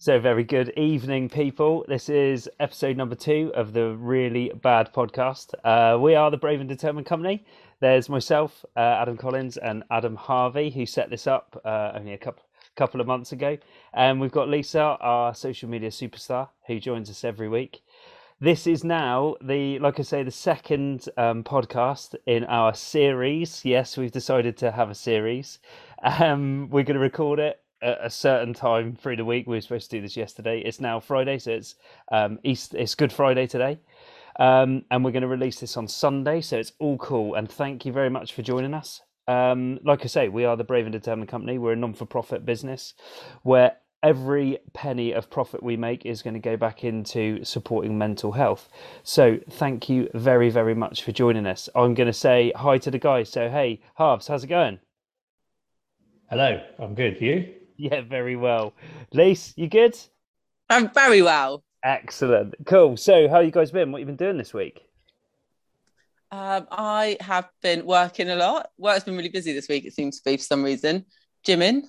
So, very good evening, people. This is episode number two of the Really Bad podcast. Uh, we are the Brave and Determined Company. There's myself, uh, Adam Collins, and Adam Harvey, who set this up uh, only a couple couple of months ago. And we've got Lisa, our social media superstar, who joins us every week. This is now the, like I say, the second um, podcast in our series. Yes, we've decided to have a series. Um, we're going to record it at a certain time through the week. We were supposed to do this yesterday. It's now Friday, so it's um, East. It's Good Friday today, um, and we're going to release this on Sunday. So it's all cool. And thank you very much for joining us. Um, like I say, we are the Brave and Determined Company. We're a non-for-profit business where every penny of profit we make is going to go back into supporting mental health. So thank you very, very much for joining us. I'm going to say hi to the guys. So hey, Harves, how's it going? Hello, I'm good. You? Yeah, very well. Lise, you good? I'm very well. Excellent. Cool. So, how you guys been? What you been doing this week? Um, I have been working a lot. Work's been really busy this week, it seems to be for some reason. Gymming.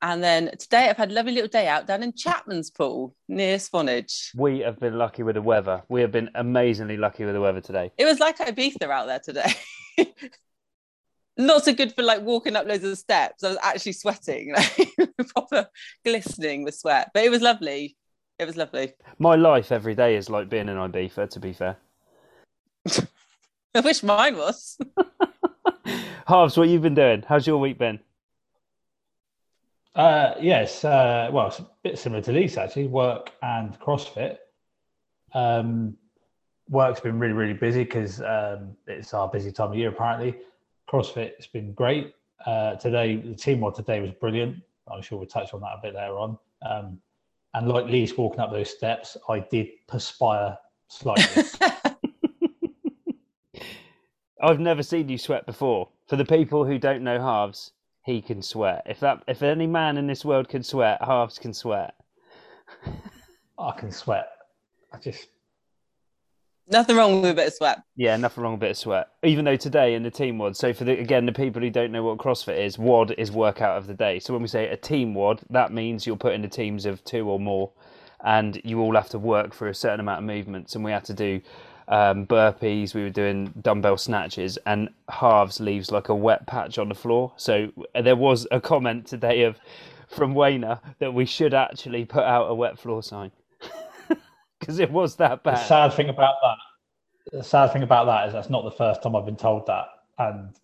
And then today I've had a lovely little day out down in Chapman's Pool near Swanage. We have been lucky with the weather. We have been amazingly lucky with the weather today. It was like Ibiza out there today. Not so good for like walking up loads of steps. I was actually sweating, like proper glistening with sweat. But it was lovely. It was lovely. My life every day is like being in Ibiza, to be fair. I wish mine was. Harves, what you've been doing? How's your week been? Uh, yes, uh, well, it's a bit similar to Lisa actually. Work and CrossFit. Um, work's been really, really busy because um, it's our busy time of year. Apparently, CrossFit it's been great. Uh, today, the team WOD today was brilliant. I'm sure we'll touch on that a bit later on. Um, and like Lise walking up those steps, I did perspire slightly. I've never seen you sweat before. For the people who don't know Harves, he can sweat. If that, if any man in this world can sweat, Harves can sweat. I can sweat. I just Nothing wrong with a bit of sweat. Yeah, nothing wrong with a bit of sweat. Even though today in the team WOD, so for the again the people who don't know what CrossFit is, WOD is workout of the day. So when we say a team WOD, that means you're put into teams of two or more, and you all have to work for a certain amount of movements. And we had to do um, burpees. We were doing dumbbell snatches, and Harves leaves like a wet patch on the floor. So there was a comment today of from Wayner that we should actually put out a wet floor sign because it was that bad. the sad thing about that. The sad thing about that is that's not the first time I've been told that, and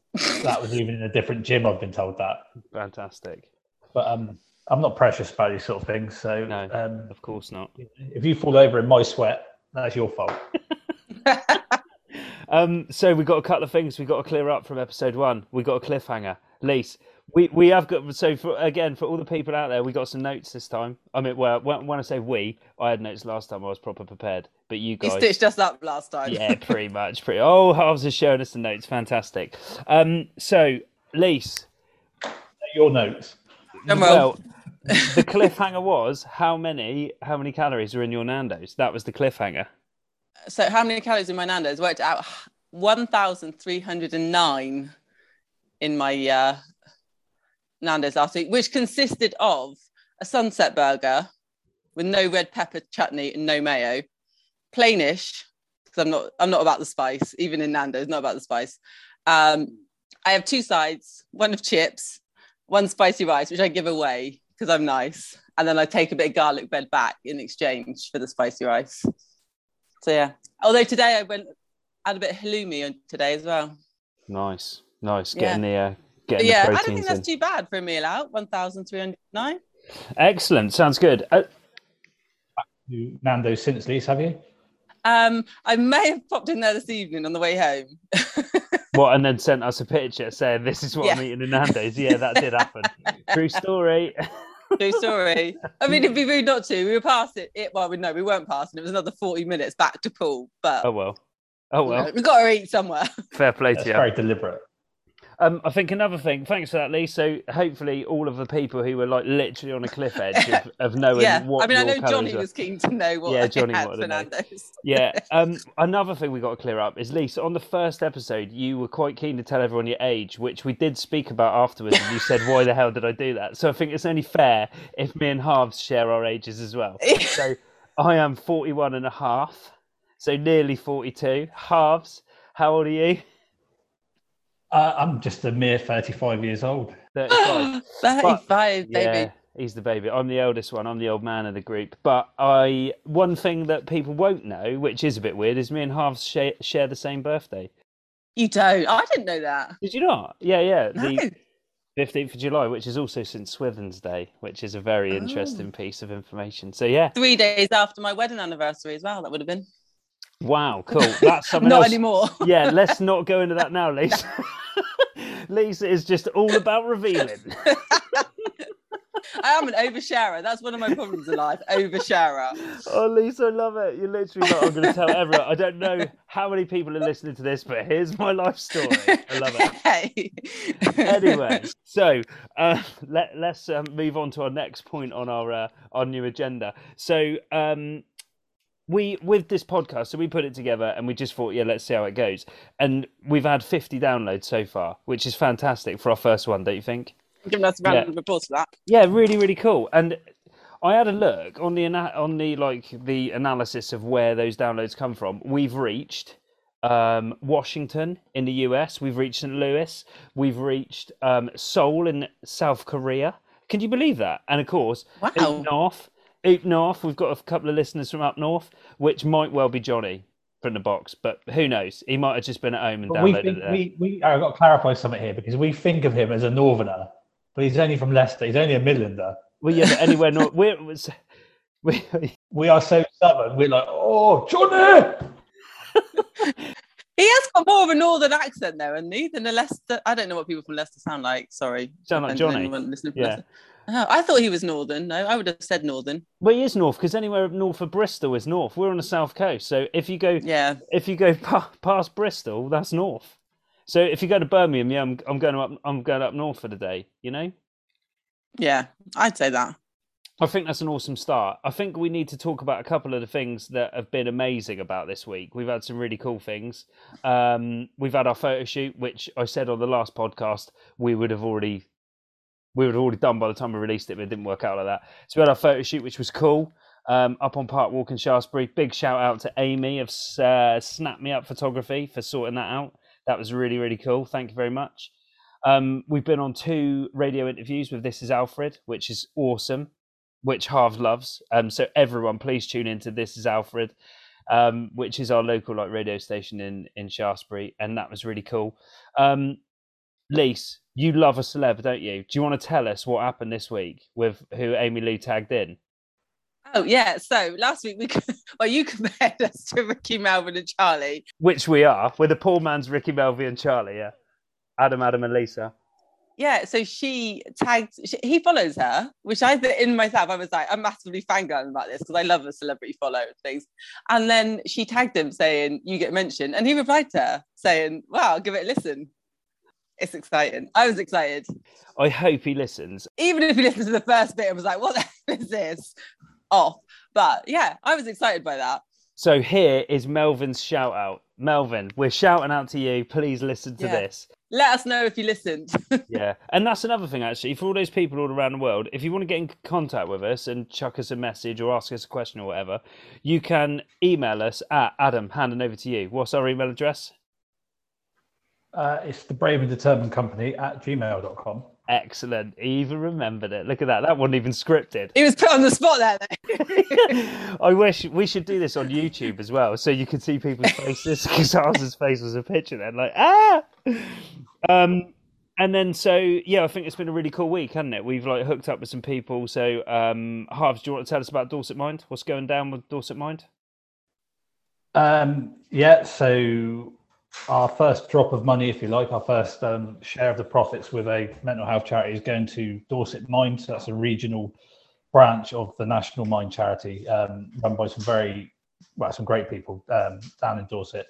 that was even in a different gym. I've been told that. Fantastic. But um, I'm not precious about these sort of things. So No. um, Of course not. if you fall over in my sweat, that's your fault. Um, so we've got a couple of things we've got to clear up from episode one. We've got a cliffhanger. Lise, we we have got so for again for all the people out there, we got some notes this time. I mean, well, when, when I say we, I had notes last time. I was proper prepared, but you You guys, stitched us up last time. yeah, pretty much. Pretty. Oh, Harves is showing us the notes. Fantastic. Um, so Lise, Your notes. Done well. well, the cliffhanger was how many how many calories are in your Nando's? That was the cliffhanger. So how many calories in my Nando's? Worked out 1,309 in my uh, Nando's last week, which consisted of a sunset burger with no red pepper chutney and no mayo, plainish because I'm not I'm not about the spice, even in Nando's, not about the spice. Um, I have two sides, one of chips, one spicy rice, which I give away because I'm nice, and then I take a bit of garlic bread back in exchange for the spicy rice. So yeah. Although today I went had a bit of halloumi on today as well. Nice, nice. Yeah. Getting the uh, getting yeah, the I don't think that's in. too bad for a meal out. One thousand three hundred nine. Excellent. Sounds good. Uh, You Nando's since Lise, have you? Um, I may have popped in there this evening on the way home. what? And then sent us a picture saying this is what I'm eating in Nando's. Yeah, that did happen. True story. True story. I mean, it'd be rude not to. We were past it. it well, we no, we weren't past, and it was another forty minutes back to Poole. But oh well. Oh you well. know, we've got to eat somewhere. Fair play That's to you. very deliberate. Um, I think another thing. Thanks for that, Lee. So hopefully, all of the people who were like literally on a cliff edge of, of knowing yeah, what I mean, I know Johnny were. was keen to know what Yeah, Johnny had wanted. Fernando's. Yeah. Um, another thing we got to clear up is Lisa. On the first episode, you were quite keen to tell everyone your age, which we did speak about afterwards. And you said, "Why the hell did I do that?" So I think it's only fair if me and Harves share our ages as well. So I am 41 and a half, so nearly 42. Harves, how old are you? Uh, I'm just a mere 35 years old. 35. 35, baby. Yeah, he's the baby. I'm the eldest one. I'm the old man of the group. But I, one thing that people won't know, which is a bit weird, is me and Harves share, share the same birthday. You don't. I didn't know that. Did you not? Yeah, yeah. No. The 15th of July, which is also St Swithin's Day, which is a very Oh. interesting piece of information. So yeah, Three days after my wedding anniversary as well. That would have been. wow, cool. That's something Not else. anymore. Yeah, let's not go into that now, Lisa. Lisa is just all about revealing. I am an oversharer. That's one of my problems in life. Oversharer. Oh, Lisa, I love it. You're literally not. I'm going to tell everyone. I don't know how many people are listening to this, but here's my life story. I love it. Hey. Anyway, so uh, let, let's um, move on to our next point on our uh, our new agenda. So um, we with this podcast, so we put it together and we just thought, yeah, let's see how it goes. And we've had 50 downloads so far, which is fantastic for our first one, don't you think? Giving us a round Yeah. of applause for that. Yeah, really, really cool. And I had a look on the on the like the analysis of where those downloads come from. We've reached um, Washington in the US. We've reached St. Louis. We've reached um, Seoul in South Korea. Can you believe that? And of course, Wow. north, up north, we've got a couple of listeners from up north, which might well be Johnny from the box, but who knows? He might have just been at home and But we downloaded think it. there. we, we I've got to clarify something here because we think of him as a northerner, but he's only from Leicester. He's only a Midlander. Well, yeah, but anywhere north. We're, we, We are so southern. We're like, oh, Johnny. He has got more of a northern accent though, and he than a Leicester. I don't know what people from Leicester sound like. Sorry. Sound like Offending Johnny. anyone listening from Yeah. Leicester. Oh, I thought he was northern. No, I would have said northern. Well, he is north because anywhere north of Bristol is north. We're on the south coast, so if you go Yeah. if you go pa- past Bristol, that's north. So if you go to Birmingham, yeah, I'm, I'm going up I'm going up north for the day. You know, Yeah. I'd say that. I think that's an awesome start. I think we need to talk about a couple of the things that have been amazing about this week. We've had some really cool things. Um, we've had our photo shoot, which I said on the last podcast we would have already we would have already done by the time we released it, but it didn't work out like that. So we had our photo shoot, which was cool. Um, up on Park Walk in Shaftesbury. Big shout out to Amy of uh, Snap Me Up Photography for sorting that out. That was really really cool. Thank you very much. Um, we've been on two radio interviews with This Is Alfred, which is awesome, which Harv loves. Um, so everyone, please tune into This Is Alfred, um, which is our local like radio station in in Shaftesbury, and that was really cool. Um, Lise, you love a celeb, don't you? Do you want to tell us what happened this week with who Amy Lou tagged in? Oh yeah. So last week we well you compared us to Ricky Melvin and Charlie. Which we are. We're the poor man's Ricky Melvin and Charlie, yeah. Adam, Adam, and Lisa. Yeah. So she tagged. She, he follows her, which I in myself I was like I'm massively fangirling about this because I love a celebrity follow and things. And then she tagged him saying you get mentioned, and he replied to her saying, "Wow, I'll give it a listen." It's exciting. I was excited. I hope he listens. Even if he listens to the first bit, I was like, "What the hell is this?" Off. But yeah, I was excited by that. So here is Melvin's shout out. Melvin, we're shouting out to you. Please listen to Yeah. this. Let us know if you listened. Yeah. And that's another thing, actually, for all those people all around the world, if you want to get in contact with us and chuck us a message or ask us a question or whatever, you can email us at Adam, handing over to you. What's our email address? Uh, it's the brave and determined company at gmail.com. Excellent. He even remembered it. Look at that. That wasn't even scripted. he was put on the spot there. I wish we should do this on YouTube as well, so you could see people's faces. Because Ars's face was a picture then, like ah. Um, and then so yeah, I think it's been a really cool week, hasn't it? We've like hooked up with some people. So um, Harves, do you want to tell us about Dorset Mind? What's going down with Dorset Mind? Um, yeah, so our first drop of money, if you like, our first um, share of the profits with a mental health charity is going to Dorset Mind. So that's a regional branch of the National Mind Charity, um, run by some very, well, some great people um, down in Dorset.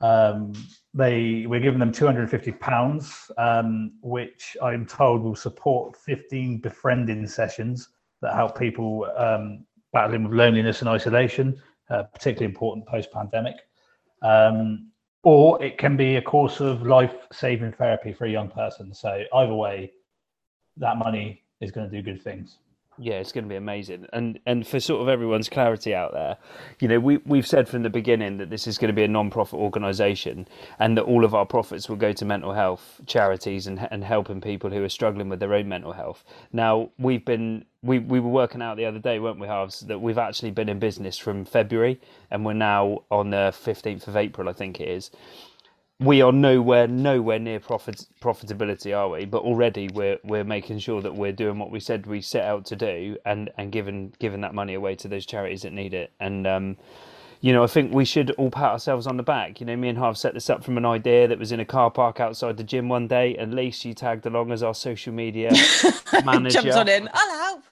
Um, they we're giving them 250 pounds, um, which I'm told will support 15 befriending sessions that help people um, battling with loneliness and isolation, uh, particularly important post-pandemic. Um, or it can be a course of life-saving therapy for a young person. So either way, that money is going to do good things. Yeah, it's going to be amazing. And and for sort of everyone's clarity out there, you know, we we've said from the beginning that this is going to be a non-profit organisation, and that all of our profits will go to mental health charities and and helping people who are struggling with their own mental health. Now we've been we we were working out the other day, weren't we, Harves, that we've actually been in business from February, and we're now on the fifteenth of April, I think it is we are nowhere nowhere near profit profitability are we but already we're we're making sure that we're doing what we said we set out to do and and giving giving that money away to those charities that need it and um you know, I think we should all pat ourselves on the back. You know, me and Harv set this up from an idea that was in a car park outside the gym one day, and Lee, she tagged along as our social media manager. Jumped on in. I'll help.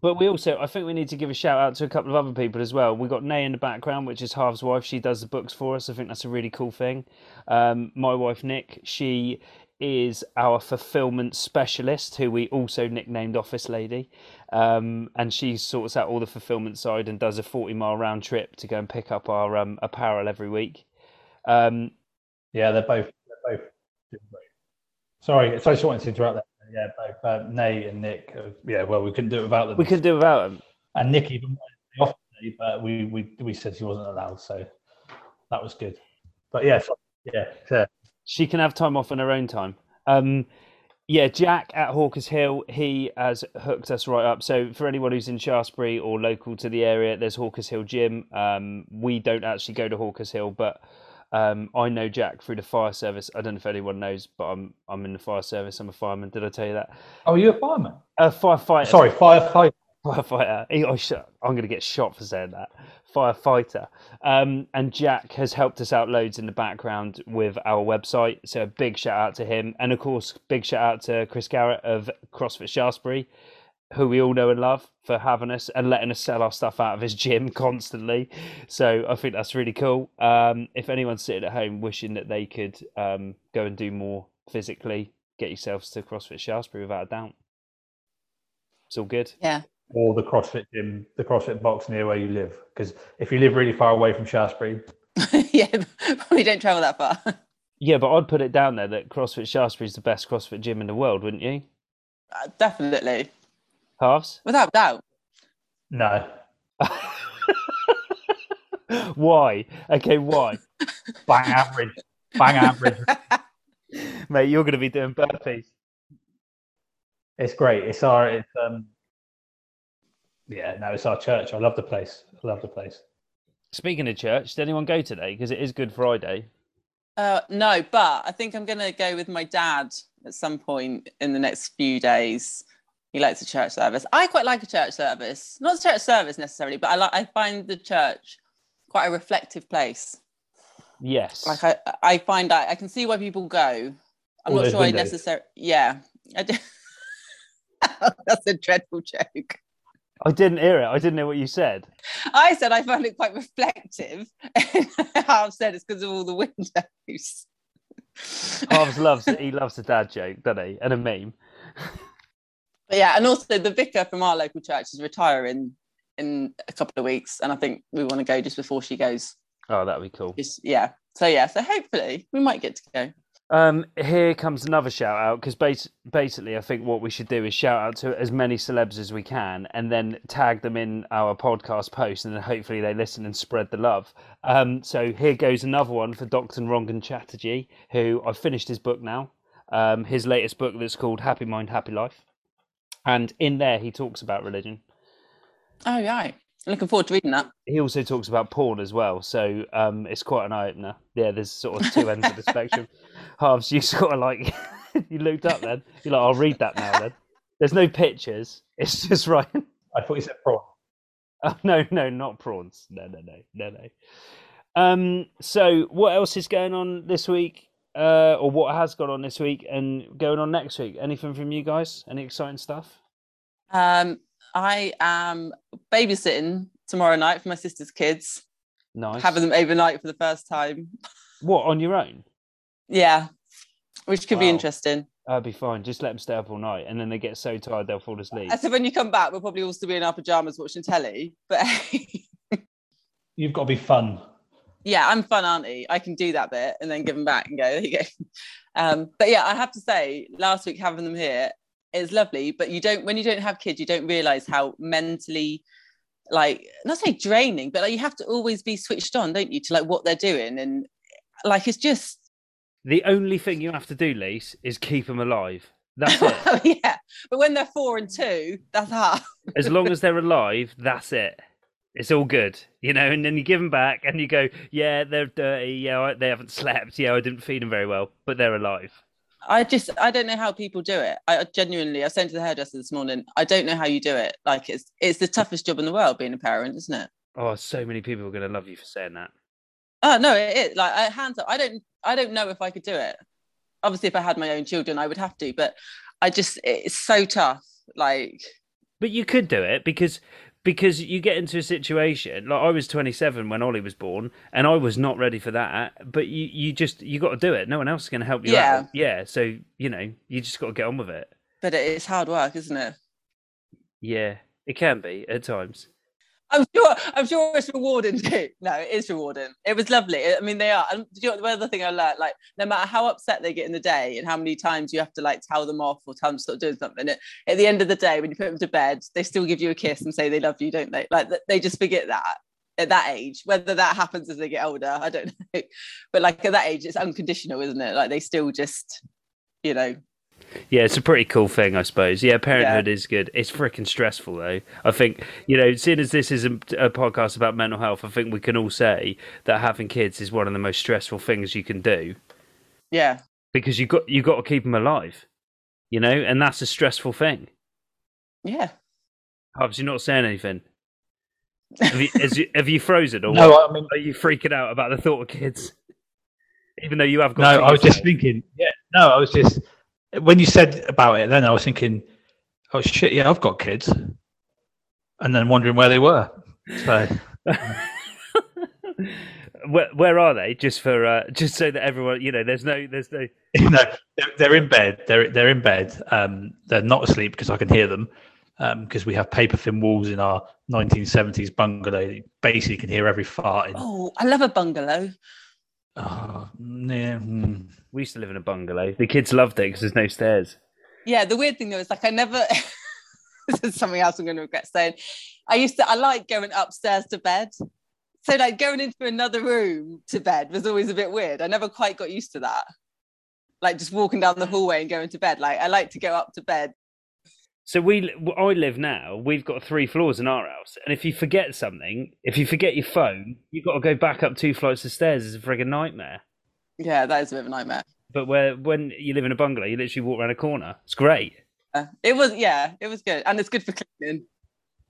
But we also, I think we need to give a shout out to a couple of other people as well. We've got Nay in the background, which is Harv's wife. She does the books for us. I think that's a really cool thing. Um, my wife, Nick, she is our fulfillment specialist, who we also nicknamed Office Lady. Um, and she sorts out all the fulfillment side and does a 40 mile round trip to go and pick up our um, apparel every week. Um, yeah, they're both, they're both Sorry, so I just wanted to interrupt that yeah, both uh, Nate and Nick. Uh, yeah, well, we couldn't do it without them. We couldn't do it without them. And Nick even wanted to off today, but we, we we said she wasn't allowed, so that was good. But yeah, so, yeah, yeah, she can have time off on her own time. Um, yeah, Jack at Hawkers Hill, he has hooked us right up. So for anyone who's in Shaftesbury or local to the area, there's Hawkers Hill Gym. Um, we don't actually go to Hawkers Hill, but um, I know Jack through the fire service. I don't know if anyone knows, but I'm I'm in the fire service. I'm a fireman. Did I tell you that? Oh, are you a fireman? A firefighter. Sorry, firefighter. Firefighter. I'm going to get shot for saying that. Firefighter. Um, and Jack has helped us out loads in the background with our website. So a big shout out to him, and of course, big shout out to Chris Garrett of CrossFit Shaftesbury who we all know and love for having us and letting us sell our stuff out of his gym constantly. So I think that's really cool. Um, if anyone's sitting at home wishing that they could um, go and do more physically, get yourselves to CrossFit Shaftesbury without a doubt. It's all good. Yeah. Or the CrossFit gym, the CrossFit box near where you live. Because if you live really far away from Shaftesbury, yeah, probably don't travel that far. Yeah, but I'd put it down there that CrossFit Shaftesbury is the best CrossFit gym in the world, wouldn't you? Uh, definitely. Harves? Without doubt. No. why? Okay, why? Bang average. Bang average. Mate, you're going to be doing burpees. It's great. It's our, it's, um, yeah, no, it's our church. I love the place. I love the place. Speaking of church, did anyone go today? Because it is Good Friday. Uh, no, but I think I'm going to go with my dad at some point in the next few days. He likes a church service. I quite like a church service, not a church service necessarily, but I like. I find the church quite a reflective place. Yes. Like I, I find I, I can see why people go. I'm All not sure I necessarily. Yeah, I do. That's a dreadful joke. I didn't hear it. I didn't know what you said. I said I find it quite reflective. I've said it's because of all the windows. Harves loves he loves a dad joke, doesn't he? And a meme. But yeah, and also the vicar from our local church is retiring in a couple of weeks, and I think we want to go just before she goes. Oh, that'd be cool. Just yeah. So yeah, so hopefully we might get to go. Um, here comes another shout out because bas- basically, I think what we should do is shout out to as many celebs as we can, and then tag them in our podcast post, and then hopefully they listen and spread the love. Um, so here goes another one for Dr. Rangan Chatterjee, who I've finished his book now. Um, his latest book that's called Happy Mind, Happy Life, and in there he talks about religion. Oh right, looking forward to reading that. He also talks about porn as well, so um, it's quite an eye opener. Yeah, there's sort of two ends of the spectrum. Harves, you sort of like you looked up then. You're like, I'll read that now. Then there's no pictures. It's just right. I thought you said prawn. Oh, no, no, not prawns. No, no, no, no, no. Um, so what else is going on this week? Uh, or what has gone on this week and going on next week? Anything from you guys? Any exciting stuff? Um, I am babysitting tomorrow night for my sister's kids, Nice. having them overnight for the first time. What on your own? Yeah, which could be interesting. That'd be fine. Just let them stay up all night, and then they get so tired they'll fall asleep. So when you come back, we'll probably all still be in our pajamas watching telly. But You've got to be fun. Yeah, I'm fun auntie. I can do that bit and then give them back and go, there you go. Um, but yeah, I have to say, last week having them here is lovely. But you don't, when you don't have kids, you don't realize how mentally, like, not say draining, but like you have to always be switched on, don't you, to like what they're doing. And like, it's just, The only thing you have to do, Lise, is keep them alive. That's it. yeah. But when they're four and two, that's hard. as long as they're alive, that's it. It's all good, you know. And then you give them back, and you go, "Yeah, they're dirty. Yeah, they haven't slept. Yeah, I didn't feed them very well, but they're alive." I just I don't know how people do it. I genuinely I sent to the hairdresser this morning, I don't know how you do it. Like it's it's the toughest job in the world being a parent, isn't it? Oh, so many people are going to love you for saying that. Oh no, it is like I, hands up. I don't I don't know if I could do it. Obviously, if I had my own children, I would have to. But I just it's so tough. Like But you could do it because because you get into a situation like I was 27 when Ollie was born, and I was not ready for that. But you you just you got to do it. No one else is going to help you Yeah. out. Yeah. So you know you just got to get on with it. but it's hard work, isn't it? Yeah, it can be at times. I'm sure. I'm sure it's rewarding too. No, it is rewarding. It was lovely. I mean, they are. And do you know the other thing I learned? Like, no matter how upset they get in the day and how many times you have to like tell them off or tell them to stop doing something, at the end of the day, when you put them to bed, they still give you a kiss and say they love you, don't they? Like, they just forget that at that age. Whether that happens as they get older, I don't know. But like at that age, it's unconditional, isn't it? Like they still just, you know, Yeah, it's a pretty cool thing, I suppose. Yeah, parenthood is good. It's freaking stressful, though. I think, you know, seeing as this is a, a podcast about mental health, I think we can all say that having kids is one of the most stressful things you can do yeah, because you got you got to keep them alive, you know, and that's a stressful thing. yeah. Hubs, you're not saying anything. Have you, is you, have you frozen or No, what? I mean, are you freaking out about the thought of kids? Even though you have got no, I was just thinking. Yeah, no, I was just when you said about it. Then I was thinking, oh shit, yeah, I've got kids, and then wondering where they were. So where, where are they? Just for uh, just so that everyone, you know, there's no, there's no. you know, they're, they're in bed. They're they're in bed. Um, they're not asleep because I can hear them. Because we have paper thin walls in our 1970s bungalow. You basically can hear every fart. In, Oh, I love a bungalow. Oh, yeah, hmm. We used to live in a bungalow. The kids loved it because there's no stairs. Yeah, the weird thing though is like I never. this is something else I'm going to regret saying. I used to. I like going upstairs to bed. So like going into another room to bed was always a bit weird. I never quite got used to that. Like just walking down the hallway and going to bed. Like I like to go up to bed. So we, I live now. We've got three floors in our house, and if you forget something, if you forget your phone, you've got to go back up two flights of stairs. It's a frigging nightmare. Yeah, that is a bit of a nightmare. But where when you live in a bungalow, you literally walk around a corner. It's great. Uh, it was yeah, it was good, and it's good for cleaning.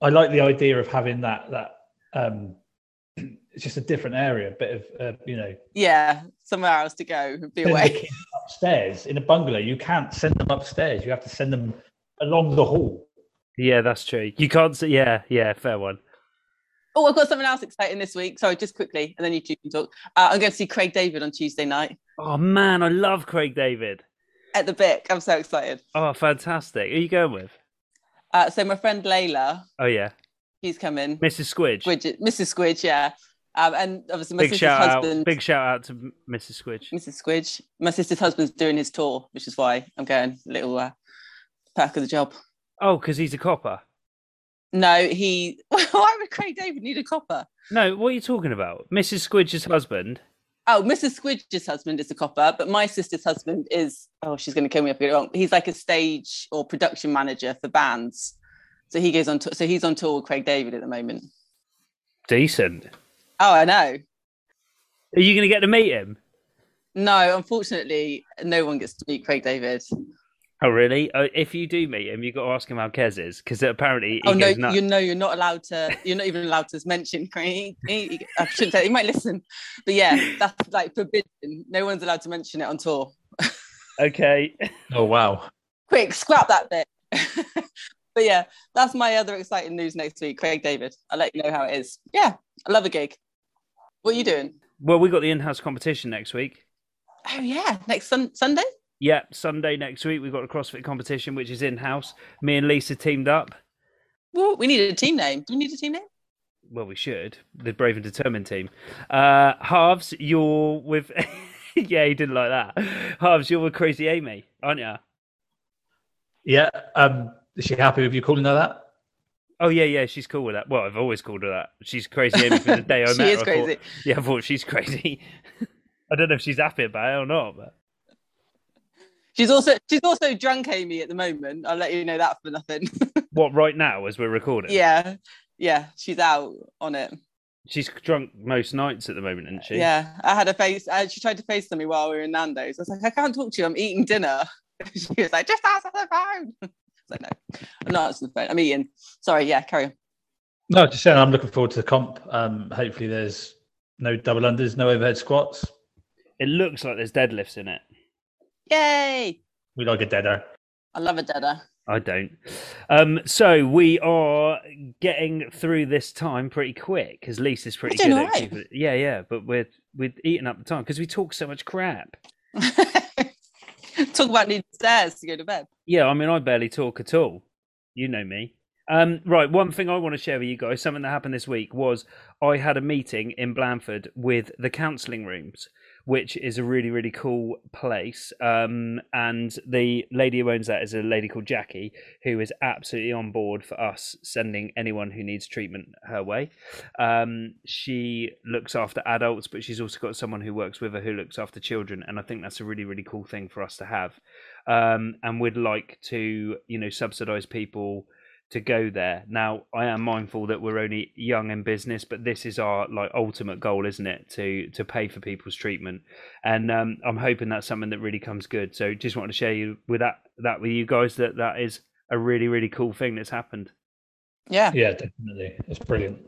I like the idea of having that that um, it's just a different area, a bit of uh, you know. Yeah, somewhere else to go, be away. upstairs in a bungalow. You can't send them upstairs. You have to send them along the hall. Yeah, that's true. You can't say, yeah, yeah, fair one. Oh, I've got something else exciting this week. Sorry, just quickly, and then you two can talk. Uh, I'm going to see Craig David on Tuesday night Oh man, I love Craig David. at the BIC. I'm so excited. Oh, fantastic. Who are you going with? Uh, so my friend Layla, Oh yeah, she's coming. Mrs. Squidge. Squidge, Mrs. Squidge, yeah. Um, and obviously my Big sister's shout husband, out! Big shout out to Mrs. Squidge. Mrs. Squidge. My sister's husband's doing his tour, which is why I'm going. a Little uh, perk of the job. Oh, because he's a copper. No, he. why would Craig David need a copper? No, what are you talking about? Mrs. Squidge's husband. Oh, Mrs. Squidge's husband is a copper, but my sister's husband is. Oh, she's going to kill me if I get it wrong. He's like a stage or production manager for bands. So he goes on. To, so he's on tour with Craig David at the moment. Decent. Oh, I know. Are you going to get to meet him? No, unfortunately, no one gets to meet Craig David. Oh, really? Uh, if you do meet him, you've got to ask him how Kez is, because apparently he oh no, nuts. you know you're not allowed to. You're not even allowed to mention Craig. He- I shouldn't say. He might listen, but yeah, that's like forbidden. No one's allowed to mention it on tour. Okay. Oh wow! Quick, scrap that bit. but yeah, that's my other exciting news next week. Craig David. I'll let you know how it is. Yeah, I love a gig. What are you doing? Well, we got the in-house competition next week. Oh yeah, next sun- Sunday. Yeah, Sunday next week we've got a CrossFit competition which is in-house. Me and Lisa teamed up. Well, we need a team name. Do we need a team name? Well, we should. The Brave and Determined team. Uh, Harves, you're with. yeah, he didn't like that. Harves, you're with Crazy Amy, aren't you? Yeah. Um, is she happy with you calling her that? Oh yeah, yeah, she's cool with that. Well, I've always called her that. She's crazy Amy from the day I she met her. She is I crazy. Thought, yeah, I thought she's crazy. I don't know if she's happy about it or not, but She's also she's also drunk Amy at the moment. I'll let you know that for nothing. what right now as we're recording? yeah, yeah, she's out on it. she's drunk most nights at the moment, isn't she? Yeah, I had a face. I, she tried to FaceTime me while we were in Nando's. I was like, I can't talk to you. I'm eating dinner. she was like, just answer the phone. I was like, no, I'm not answering the phone. I'm eating. Sorry. Yeah, carry on. No, just saying. I'm looking forward to the comp. Um, hopefully, there's no double unders, no overhead squats. It looks like there's deadlifts in it. Yay! We like a deader. I love a deader. I don't. Um, so we are getting through this time pretty quick because Lisa's pretty good right. keeping. Yeah, yeah, but we're we're eating up the time because we talk so much crap. Talk about needing stairs to go to bed. Yeah, I mean, I barely talk at all. You know me. Um, right, one thing I want to share with you guys, something that happened this week was I had a meeting in Blandford with the counselling rooms, which is a really, really cool place. Um, and the lady who owns that is a lady called Jackie, who is absolutely on board for us sending anyone who needs treatment her way. Um, she looks after adults, but she's also got someone who works with her who looks after children. And I think that's a really, really cool thing for us to have. Um, and we'd like to, you know, subsidize people to go there. Now, I am mindful that we're only young in business, but this is our like ultimate goal, isn't it? To to pay for people's treatment, and um, I'm hoping that's something that really comes good. So, just wanted to share you with that that with you guys that that is a really really cool thing that's happened. Yeah. Yeah, definitely. It's brilliant.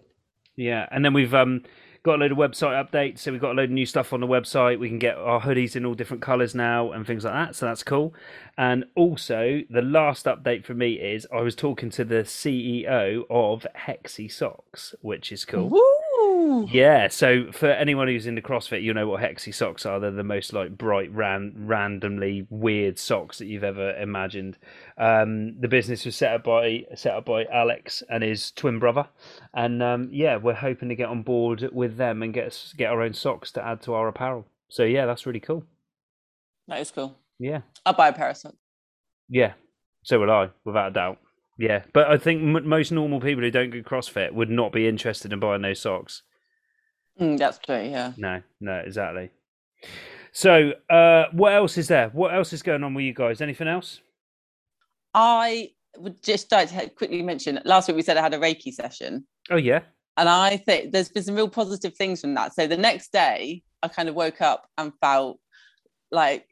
Yeah, and then we've um got a load of website updates. So we've got a load of new stuff on the website. We can get our hoodies in all different colours now and things like that. So that's cool. And also, the last update for me is I was talking to the CEO of Hexy Socks, which is cool. Woo! Yeah, so for anyone who's into CrossFit, you know what Hexy socks are. They're the most like bright, ran- randomly weird socks that you've ever imagined. Um, the business was set up by set up by Alex and his twin brother, and um, yeah, we're hoping to get on board with them and get get our own socks to add to our apparel. So yeah, that's really cool. That is cool. Yeah, I'll buy a pair of socks. yeah. So will I, without a doubt. Yeah, but I think m- most normal people who don't do CrossFit would not be interested in buying those socks. Mm, that's true. Yeah. No, no, exactly. So, uh, what else is there? What else is going on with you guys? Anything else? I would just like to quickly mention last week we said I had a Reiki session. Oh yeah, And I think there's been some real positive things from that. So the next day, I kind of woke up and felt like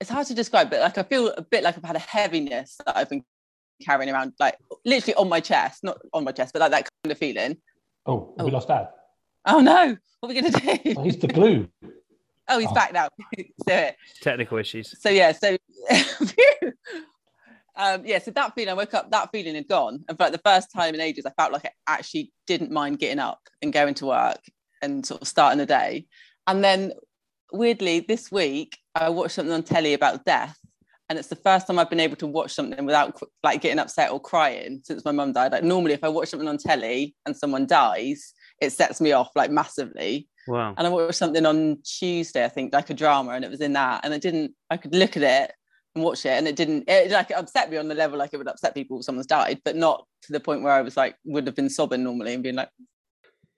it's hard to describe, but like I feel a bit like I've had a heaviness that I've been carrying around, like literally on my chest, not on my chest, but like that kind of feeling. Oh, have we Oh. lost Dad? Oh no, what are we gonna do? Oh, he's the glue. Oh, he's Oh. back now. so, technical issues. so yeah, so um, yeah, so that feeling, I woke up, that feeling had gone, and for like the first time in ages, I felt like I actually didn't mind getting up and going to work and sort of starting the day. And then weirdly, this week I watched something on telly about death, and it's the first time I've been able to watch something without like getting upset or crying since my mum died. Like normally, if I watch something on telly and someone dies, it sets me off like massively. Wow. And I watched something on Tuesday, I think, like a drama, and it was in that. And I didn't, I could look at it and watch it, and it didn't, it like it upset me on the level like it would upset people if someone's died, but not to the point where I was like, would have been sobbing normally and being like,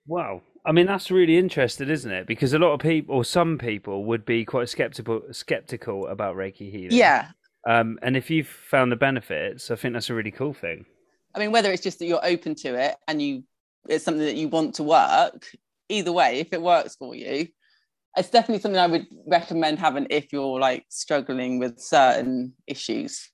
Wow. I mean, that's really interesting, isn't it? Because a lot of people, or some people, would be quite skeptical skeptical about Reiki healing. yeah. Um, and if you've found the benefits, I think that's a really cool thing. I mean, whether it's just that you're open to it and you, it's something that you want to work, either way, if it works for you, it's definitely something I would recommend having if you're like struggling with certain issues.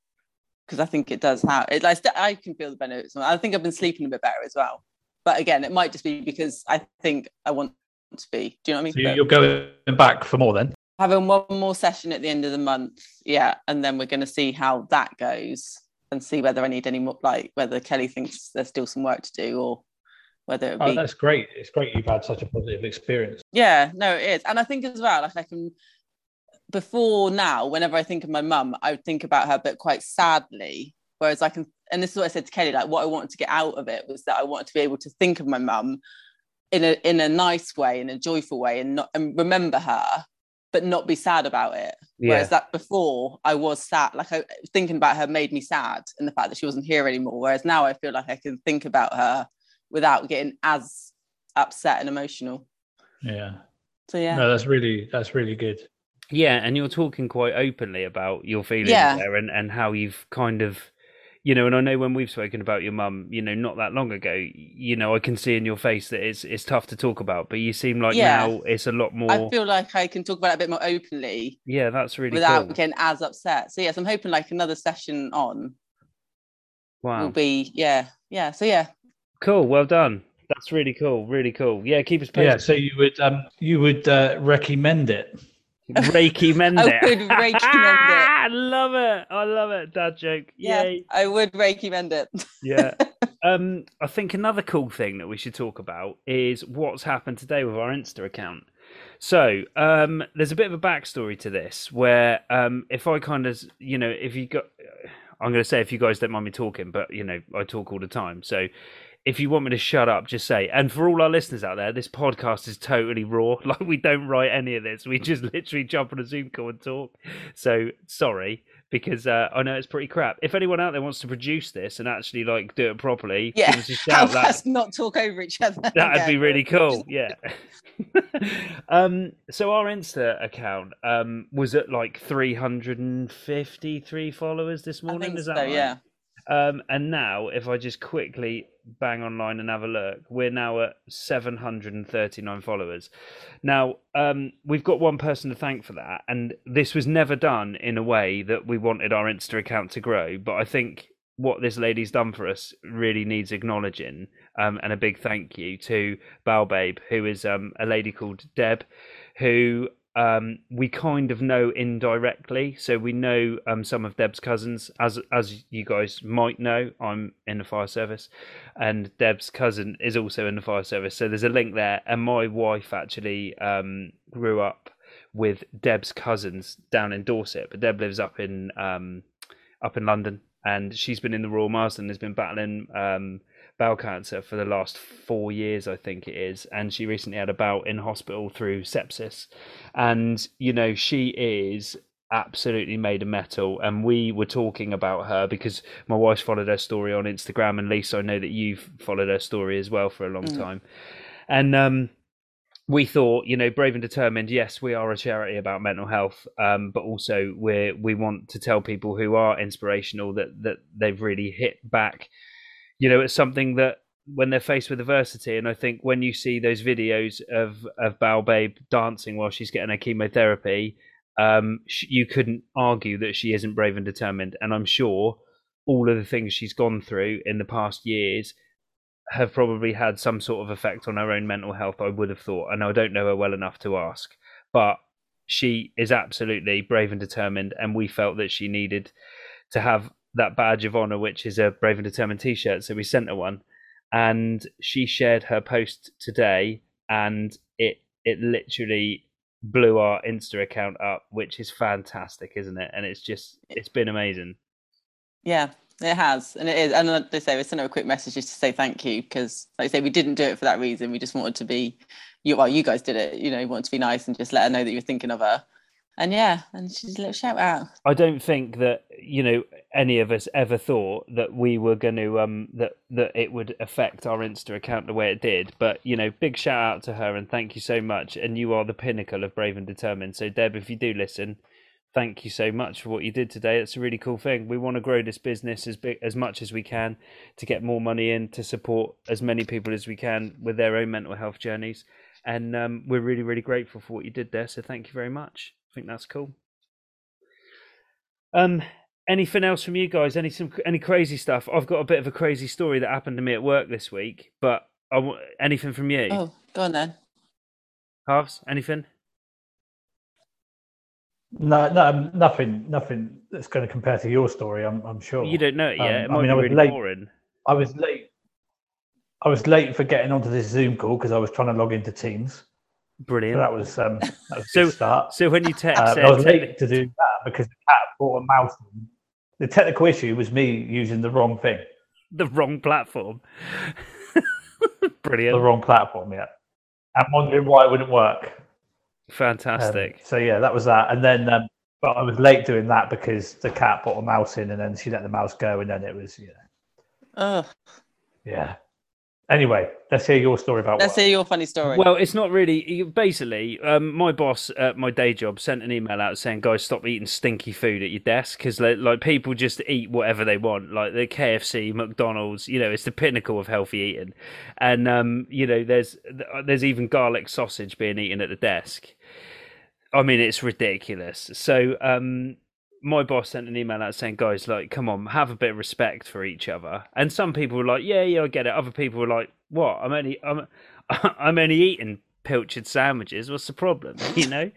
Because I think it does have it. Like I can feel the benefits. I think I've been sleeping a bit better as well. But again, it might just be because I think I want to be. Do you know what I mean? So you're going back for more then? having one more session at the end of the month, yeah, and then we're going to see how that goes and see whether I need any more. Like whether Kelly thinks there's still some work to do or whether it Oh, that's great. It's great you've had such a positive experience. Yeah, no, it is. And I think as well, like I can before now, whenever I think of my mum, I would think about her, but quite sadly. Whereas I can, and this is what I said to Kelly, like what I wanted to get out of it was that I wanted to be able to think of my mum in a in a nice way, in a joyful way, and not and remember her, but not be sad about it. Yeah. Whereas that before I was sad, like I thinking about her made me sad and the fact that she wasn't here anymore. Whereas now I feel like I can think about her without getting as upset and emotional. Yeah. So yeah. No, that's really that's really good. Yeah, and you're talking quite openly about your feelings Yeah. there and, and how you've kind of, you know, and I know when we've spoken about your mum, you know, not that long ago, you know, I can see in your face that it's it's tough to talk about, but you seem like Yeah. now it's a lot more. I feel like I can talk about it a bit more openly yeah, that's really without cool. getting as upset. So yes, I'm hoping like another session on Wow, will be yeah, yeah. So yeah, cool. Well done. That's really cool. Really cool. Yeah, keep us posted. Yeah. So you would um you would uh, recommend it. Reiki mend I would Reiki mend it. I love it. I love it. Dad joke. yeah, I would Reiki mend it. Yeah. um, I think another cool thing that we should talk about is what's happened today with our Insta account. So, um, there's a bit of a backstory to this where, um, if I kind of, you know, if you got, I'm going to say if you guys don't mind me talking, but you know, I talk all the time. So, if you want me to shut up, just say. And for all our listeners out there, this podcast is totally raw. Like we don't write any of this. We just literally jump on a Zoom call and talk. So sorry because uh, I know it's pretty crap. If anyone out there wants to produce this and actually like do it properly, Yeah, give us a Help shout. That us not talk over each other. that'd be really cool. Yeah. um. So our Insta account um was at like 353 followers this morning. Is so. that right? Yeah. Um, and now, if I just quickly bang online and have a look, we're now at 739 followers. Now, um, we've got one person to thank for that, and this was never done in a way that we wanted our Insta account to grow. But I think what this lady's done for us really needs acknowledging, um, and a big thank you to Bowelbabe, who is um, a lady called Deb, who um, we kind of know indirectly. So we know um, some of Deb's cousins, as as you guys might know. I'm in the fire service, and Deb's cousin is also in the fire service. So there's a link there. And my wife actually um, grew up with Deb's cousins down in Dorset, but Deb lives up in um, up in London, and she's been in the Royal Marsden. Has been battling um, bowel cancer for the last four years, I think it is. And she recently had a bout in hospital through sepsis. And, you know, she is absolutely made of metal. And we were talking about her because my wife followed her story on Instagram. And Lisa, I know that you've followed her story as well for a long Mm. time. And, um, we thought, you know, brave and determined. Yes, we are a charity about mental health, um, but also we we want to tell people who are inspirational that that they've really hit back. You know, it's something that when they're faced with adversity, and I think when you see those videos of of Bowelbabe dancing while she's getting her chemotherapy, um, you couldn't argue that she isn't brave and determined. And I'm sure all of the things she's gone through in the past years have probably had some sort of effect on her own mental health, I would have thought. And I don't know her well enough to ask. But she is absolutely brave and determined, and we felt that she needed to have that badge of honor, which is a brave and determined t shirt. So we sent her one. And she shared her post today, and it it literally blew our Insta account up, which is fantastic, isn't it? And it's just it's been amazing. Yeah, it has, and it is. And like they say, we sent her a quick message just to say thank you because, like I say, we didn't do it for that reason. We just wanted to be, you well, you guys did it. You know, you wanted to be nice and just let her know that you're thinking of her. And yeah, and she's a little shout out. I don't think that you know any of us ever thought that we were going to um that that it would affect our Insta account the way it did. But you know, big shout out to her and thank you so much. And you are the pinnacle of brave and determined. So Deb, if you do listen, thank you so much for what you did today. It's a really cool thing. We want to grow this business as big as much as we can to get more money in to support as many people as we can with their own mental health journeys. And um, we're really really grateful for what you did there. So thank you very much. I think that's cool. Um, anything else from you guys? Any some any crazy stuff? I've got a bit of a crazy story that happened to me at work this week, but I w- anything from you? Oh, go on then. Harves? Anything? No, no, um, nothing, nothing that's going to compare to your story. I'm, I'm sure. You don't know it yet. Um, it I might mean, I was really late. boring. I was late. I was late for getting onto this Zoom call because I was trying to log into Teams. So Brilliant. that was um, that was a So- good start. So when you text, Uh, I was late to do that because the cat brought a mouse. in. The technical issue was me using the wrong thing, the wrong platform. Brilliant. the wrong platform. Yeah, I'm wondering why it wouldn't work. Um, Fantastic. so yeah, that was that. And then, um, but I was late doing that because the cat brought a mouse in, and then she let the mouse go, and then it was yeah, Oh, yeah. Anyway, let's hear your story about let's work. hear your funny story. Well, it's not really. Basically, um, my boss at my day job sent an email out saying, "Guys, stop eating stinky food at your desk because like, like people just eat whatever they want, like the KFC, McDonald's. You know, it's the pinnacle of healthy eating, and um, you know, there's there's even garlic sausage being eaten at the desk. I mean, it's ridiculous. So, um, my boss sent an email out saying, "Guys, like, come on, have a bit of respect for each other." And some people were like, "Yeah, yeah, I get it." Other people were like, "What? I'm only, I'm, I'm only eating pilchard sandwiches. What's the problem?" You know?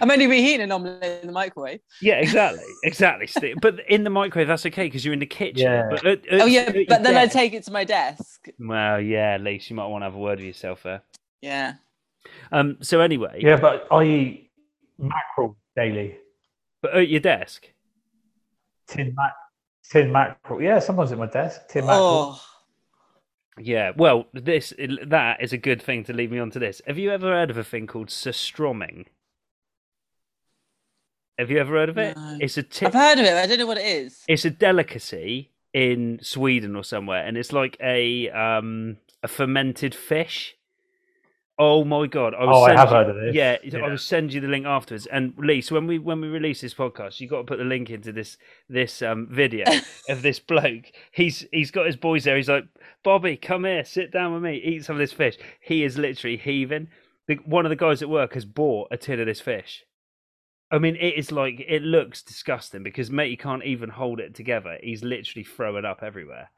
I'm only reheating an omelette in the microwave. yeah, exactly, exactly. Steve. But in the microwave, that's okay because you're in the kitchen. Yeah. But at- at- Oh yeah, at but then I take it to my desk. Well, yeah, at least you might want to have a word with yourself there. Yeah. Um. So anyway, Yeah, but I eat mackerel daily. But at your desk. Tin mac, tin mackerel. Yeah, sometimes at my desk. Tin mackerel. Oh, Yeah, well, this that is a good thing to lead me on to this. Have you ever heard of a thing called surströmming? Have you ever heard of it? No. It's a tip. I've heard of it. but I don't know what it is. It's a delicacy in Sweden or somewhere, and it's like a um a fermented fish. Oh my god! I will Oh, I have you- heard of this. Yeah, I will send you the link afterwards. And Lise, when we when we release this podcast, you got to put the link into this this um video of this bloke. He's he's got his boys there. He's like, Bobby, come here, sit down with me, eat some of this fish. He is literally heaving. The, one of the guys at work has bought a tin of this fish. I mean, it is like it looks disgusting because mate, he can't even hold it together. He's literally throwing up everywhere,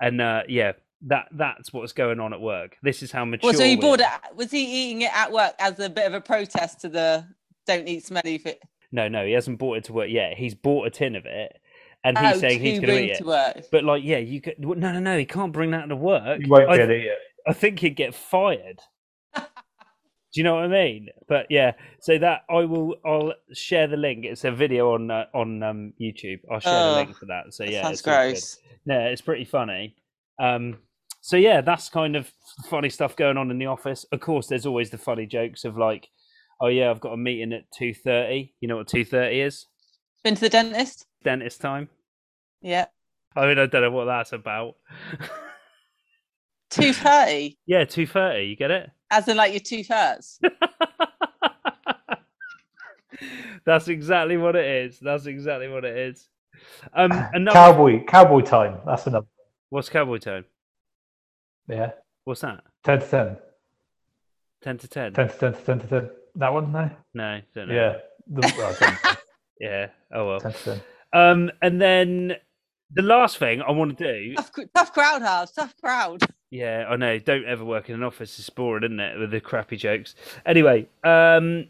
and uh, yeah, that that's what's going on at work. This is how mature. Well, so he we bought it. Was he eating it at work as a bit of a protest to the "don't eat smelly fit"? No, no, he hasn't bought it to work yet. He's bought a tin of it, and he's Oh, saying he's going to eat it. work. But like, yeah, you could. well, No, no, no. He can't bring that to work. You won't I, get it yet. I think he'd get fired. Do you know what I mean? But yeah, so that I will. I'll share the link. It's a video on uh, on um, YouTube. I'll share the Oh, link for that. So That yeah, sounds it's all good. gross. Yeah, it's pretty funny. Um, so yeah, that's kind of funny stuff going on in the office. Of course, there's always the funny jokes of like, oh yeah, I've got a meeting at two thirty. You know what two thirty is? Been to the dentist? Dentist time. Yeah. I mean, I don't know what that's about. Two thirty, yeah, two thirty. You get it? as in like your two thirds. That's exactly what it is. That's exactly what it is. Um, another, Cowboy, cowboy time. That's another. what's cowboy time? Yeah, What's that? ten to ten. Ten to ten? Ten to ten to ten to ten. That one, no. No, don't know. Yeah. The, well, 10 to 10, yeah. Oh well. 10 to 10. Um, and then the last thing I want to do. tough, tough crowd, house. Tough crowd. Yeah, I know. Don't ever work in an office. It's boring, isn't it? With the crappy jokes. Anyway, um,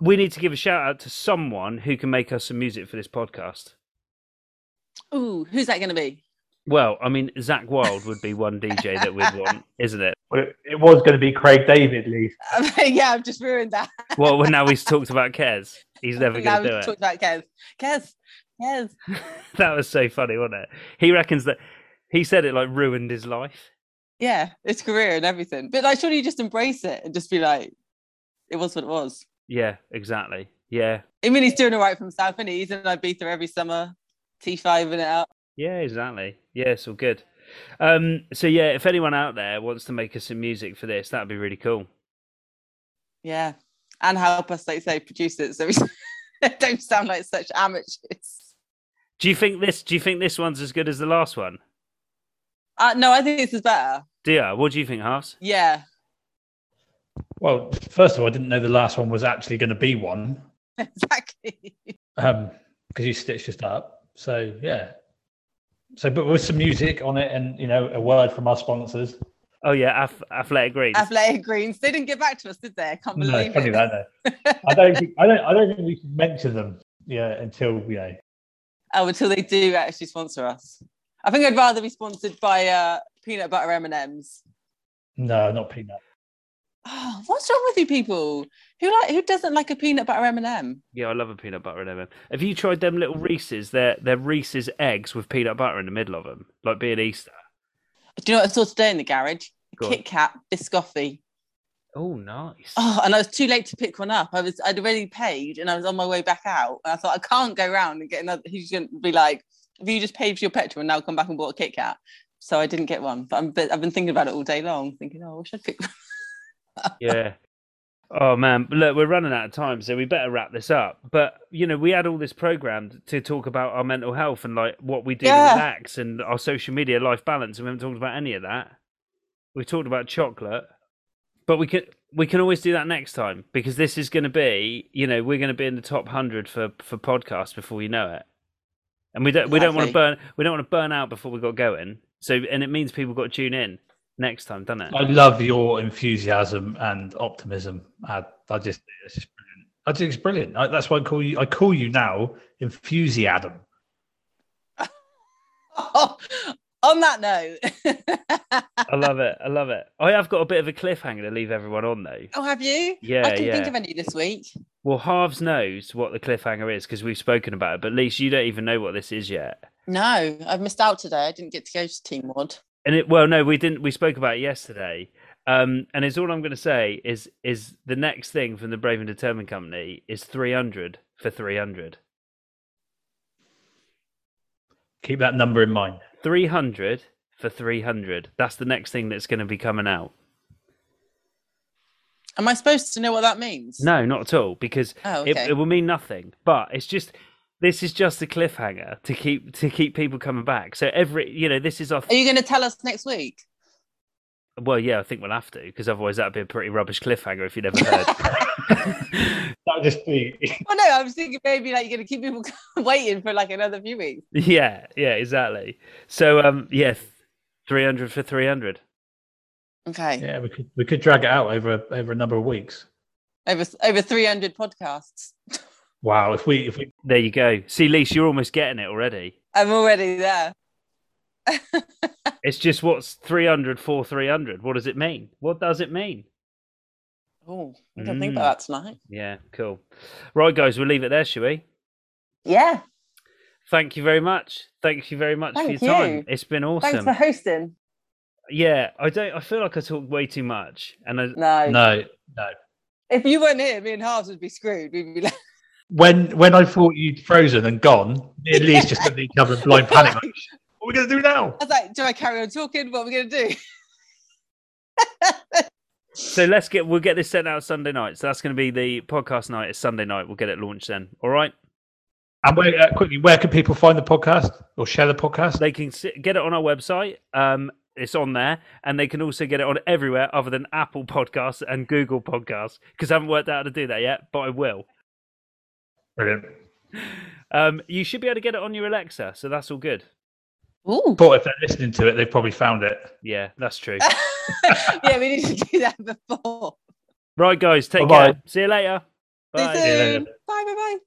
we need to give a shout out to someone who can make us some music for this podcast. Ooh, who's that going to be? Well, I mean, Zach Wild would be one DJ that we'd want, isn't it? Well, it, it was going to be Craig David, Lee. yeah, I've just ruined that. Well, well, now he's talked about Kez. He's never going to do we've it. talked about Kez. Kez, Kez. That was so funny, wasn't it? He reckons that he said it like ruined his life. Yeah, his career and everything. But like, surely you just embrace it and just be like, it was what it was. Yeah, exactly. Yeah, I mean, he's doing all right for himself, and he's in Ibiza every summer, T5 in it out. Yeah, exactly. Yeah, it's all good. Um, so yeah, if anyone out there wants to make us some music for this, that'd be really cool. Yeah, and help us, like say, produce it so we don't sound like such amateurs. Do you think this? Do you think this one's as good as the last one? Uh, no, I think this is better. Do you? What do you think, Harves? Yeah, Well, first of all, I didn't know the last one was actually going to be one exactly. um, because you stitched it up. So, yeah. So, but with some music on it and, you know, a word from our sponsors. Oh yeah, Ath- Athletic Greens. Athletic Greens. They didn't get back to us, did they? I can't No, believe funny it. that, no. I don't think, I don't, I don't think we can mention them, yeah, until, you know, Oh, until they do actually sponsor us. I think I'd rather be sponsored by uh, peanut butter M and M's. No, not peanut. Oh, what's wrong with you people? Who like who doesn't like a peanut butter M and M? Yeah, I love a peanut butter and M. Have you tried them little Reese's? They're they're Reese's eggs with peanut butter in the middle of them, like being Easter. Do you know what I saw today in the garage? Go on. Kit Kat biscoffee. Oh, nice. Oh, and I was too late to pick one up. I was I'd already paid and I was on my way back out. And I thought I can't go round and get another. He's going to be like, "Have you just paid for your petrol and now come back and bought a Kit Kat?" So I didn't get one. But I'm, I've been thinking about it all day long, thinking, "Oh, I wish I'd pick one." yeah. Oh man, look, we're running out of time, so we better wrap this up. But you know, we had all this programmed to talk about our mental health and like what we do Yeah. to relax and our social media life balance, and we haven't talked about any of that. We talked about chocolate, but we can we can always do that next time because this is going to be, you know, we're going to be in the top hundred for for podcasts before you know it, and we don't we don't want to burn we don't want to burn out before we got going. So, and it means people got to tune in next time, doesn't it? I love your enthusiasm and optimism. I, I just, it's just brilliant. I think it's brilliant. I, that's why I call you. I call you now enthusiasm. on that note, I love it. I love it. I have got a bit of a cliffhanger to leave everyone on though. oh, have you? Yeah, I didn't think of any this week. Well, Harves knows what the cliffhanger is because we've spoken about it, but Lisa, you don't even know what this is yet. No, I've missed out today. I didn't get to go to Team WOD. And it well, no, we didn't. We spoke about it yesterday. Um, and it's all I'm going to say is is the next thing from the Brave and Determined company is 300 for 300. Keep that number in mind. 300 for 300. That's the next thing that's going to be coming out. Am I supposed to know what that means? No, not at all, because Oh, it, it will mean nothing. But it's just this is just a cliffhanger to keep to keep people coming back. So every you know this is our Are you going to tell us next week? well yeah I think we'll have to because otherwise that'd be a pretty rubbish cliffhanger if you never heard. That would just be. Well, no, I was thinking maybe like you're going to keep people waiting for like another few weeks. yeah, yeah, exactly. So um yeah, three hundred for three hundred. Okay, Yeah, we could we could drag it out over over a number of weeks. over over 300 podcasts. Wow, if we if we There you go. See, Lise, you're almost getting it already. I'm already there. It's just what's 300 for 300. What does it mean? What does it mean? Oh, I don't think Mm. about that tonight. Yeah, cool. Right, guys, we'll leave it there, shall we? Yeah, Thank you very much. Thank you very much Thank for your time. It's been awesome. thanks for hosting. Yeah, I don't. I feel like I talk way too much, and I, No. no no if you weren't here, me and Harves would be screwed. We'd be like, when when I thought you'd frozen and gone, me and Lee's just looked at each other in blind panic. Like, what are we gonna do now? I was like, do I carry on talking? What are we going to do? so let's get. We'll get this sent out Sunday night. So that's going to be the podcast night. It's Sunday night. We'll get it launched then. All right. And where, uh, quickly, where can people find the podcast or share the podcast? They can sit, get it on our website. Um, it's on there, and they can also get it on everywhere other than Apple Podcasts and Google Podcasts. Because I haven't worked out how to do that yet, but I will. Brilliant. Um, you should be able to get it on your Alexa, so that's all good. Ooh. But if they're listening to it, they've probably found it. Yeah, that's true. yeah, we need to do that before. right, guys, take Bye-bye. care. See you later. See you Bye. Soon. Bye, bye, bye.